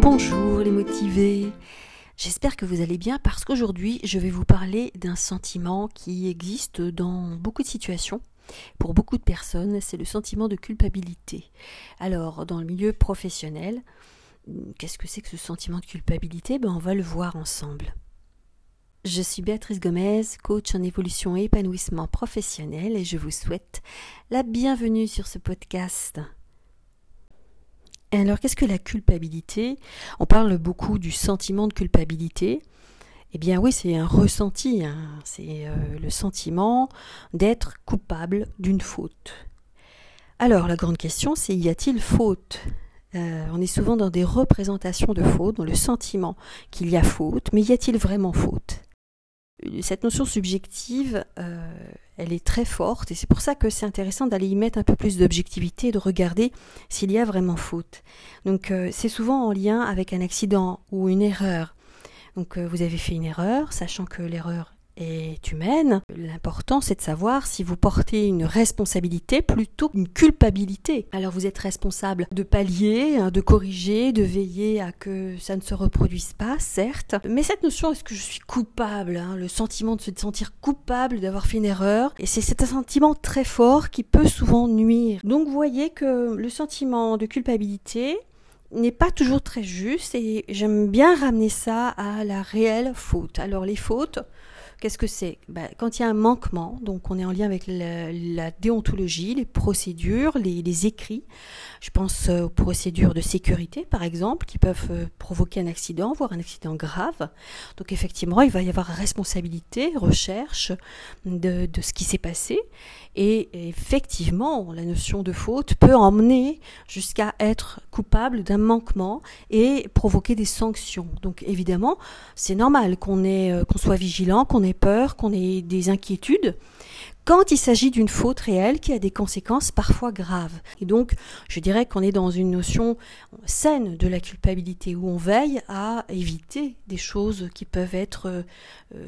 bonjour les motivés. J'espère que vous allez bien parce qu'aujourd'hui je vais vous parler d'un sentiment qui existe dans beaucoup de situations. Pour beaucoup de personnes, c'est le sentiment de culpabilité. Alors, dans le milieu professionnel, qu'est-ce que c'est que ce sentiment de culpabilité? Ben, On va le voir ensemble. Je suis Béatrice Gomez, coach en évolution et épanouissement professionnel et je vous souhaite la bienvenue sur ce podcast. Alors, qu'est-ce que la culpabilité? On parle beaucoup du sentiment de culpabilité. Eh bien oui, c'est un ressenti, hein. c'est euh, le sentiment d'être coupable d'une faute. Alors, la grande question, c'est y a-t-il faute? Euh, On est souvent dans des représentations de faute, dans le sentiment qu'il y a faute, mais y a-t-il vraiment faute? Cette notion subjective, euh, elle est très forte et c'est pour ça que c'est intéressant d'aller y mettre un peu plus d'objectivité et de regarder s'il y a vraiment faute. Donc euh, c'est souvent en lien avec un accident ou une erreur. Donc euh, vous avez fait une erreur, sachant que l'erreur est humaine. L'important, c'est de savoir si vous portez une responsabilité plutôt qu'une culpabilité. Alors vous êtes responsable de pallier, hein, de corriger, de veiller à que ça ne se reproduise pas, certes. Mais cette notion, est-ce que je suis coupable hein, Le sentiment de se sentir coupable d'avoir fait une erreur. Et c'est un sentiment très fort qui peut souvent nuire. Donc vous voyez que le sentiment de culpabilité, n'est pas toujours très juste et j'aime bien ramener ça à la réelle faute. Alors les fautes, Qu'est-ce que c'est? Ben, Quand il y a un manquement, donc on est en lien avec la, déontologie, les procédures, les, écrits. Je pense euh, aux procédures de sécurité, par exemple, qui peuvent euh, provoquer un accident, voire un accident grave. Donc effectivement, il va y avoir responsabilité, recherche de, ce qui s'est passé. Et effectivement, la notion de faute peut emmener jusqu'à être coupable d'un manquement et provoquer des sanctions. Donc évidemment, c'est normal qu'on euh, soit vigilant, qu'on ait peur, qu'on ait des inquiétudes quand il s'agit d'une faute réelle qui a des conséquences parfois graves. Et donc, je dirais qu'on est dans une notion saine de la culpabilité où on veille à éviter des choses qui peuvent être euh,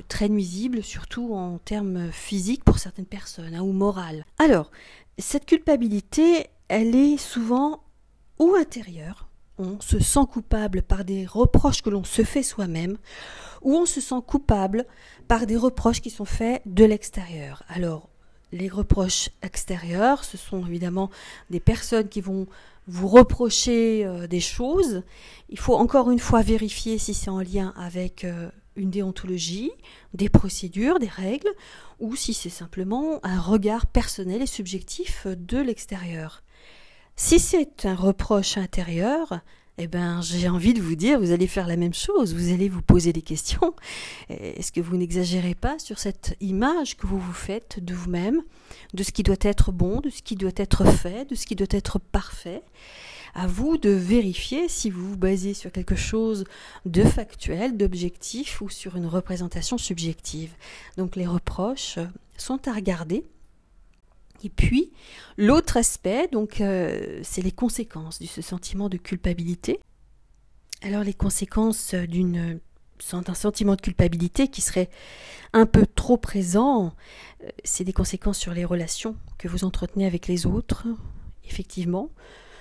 très nuisibles, surtout en termes physiques pour certaines personnes hein, ou morales. Alors, cette culpabilité, elle est souvent ou intérieure, on se sent coupable par des reproches que l'on se fait soi-même, ou on se sent coupable par des reproches qui sont faits de l'extérieur. Alors, les reproches extérieurs, ce sont évidemment des personnes qui vont vous reprocher euh, des choses. Il faut encore une fois vérifier si c'est en lien avec euh, une déontologie, des procédures, des règles, ou si c'est simplement un regard personnel et subjectif de l'extérieur. Si c'est un reproche intérieur, eh ben, j'ai envie de vous dire, vous allez faire la même chose, vous allez vous poser des questions. Est-ce que vous n'exagérez pas sur cette image que vous vous faites de vous-même, de ce qui doit être bon, de ce qui doit être fait, de ce qui doit être parfait? À vous de vérifier si vous vous basez sur quelque chose de factuel, d'objectif ou sur une représentation subjective. Donc les reproches sont à regarder et puis, l'autre aspect, donc, euh, c'est les conséquences de ce sentiment de culpabilité. Alors, les conséquences d'une d'un sentiment de culpabilité qui serait un peu trop présent, euh, c'est des conséquences sur les relations que vous entretenez avec les autres. Effectivement,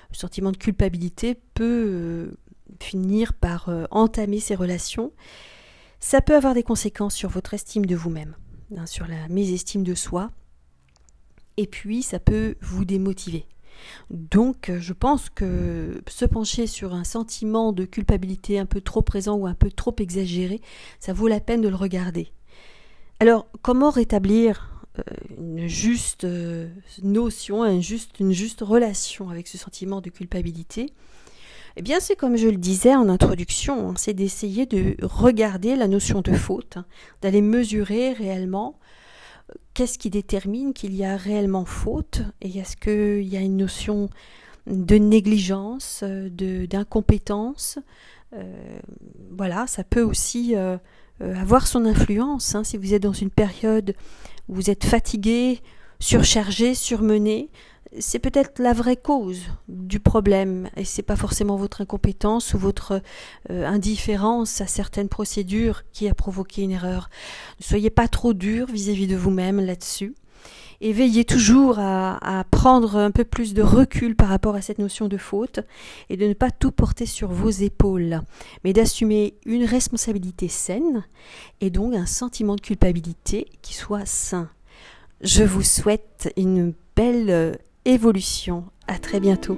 le sentiment de culpabilité peut euh, finir par entamer ces relations. Ça peut avoir des conséquences sur votre estime de vous-même, hein, sur la mésestime de soi, et puis ça peut vous démotiver. Donc euh, je pense que se pencher sur un sentiment de culpabilité un peu trop présent ou un peu trop exagéré, ça vaut la peine de le regarder. Alors comment rétablir euh, une juste euh, notion, une juste, relation avec ce sentiment de culpabilité? Eh bien, c'est comme je le disais en introduction, hein, c'est d'essayer de regarder la notion de faute, hein, d'aller mesurer réellement qu'est-ce qui détermine qu'il y a réellement faute et est-ce qu'il y a une notion de négligence, de d'incompétence euh, Voilà, ça peut aussi euh, euh, avoir son influence. Hein, si vous êtes dans une période où vous êtes fatigué, surchargé, surmené, c'est peut-être la vraie cause du problème et c'est pas forcément votre incompétence ou votre euh, indifférence à certaines procédures qui a provoqué une erreur. Ne soyez pas trop dur vis-à-vis de vous-même là-dessus. Et veillez toujours à, à, prendre un peu plus de recul par rapport à cette notion de faute et de ne pas tout porter sur vos épaules, mais d'assumer une responsabilité saine et donc un sentiment de culpabilité qui soit sain. Je vous souhaite une belle évolution. À très bientôt.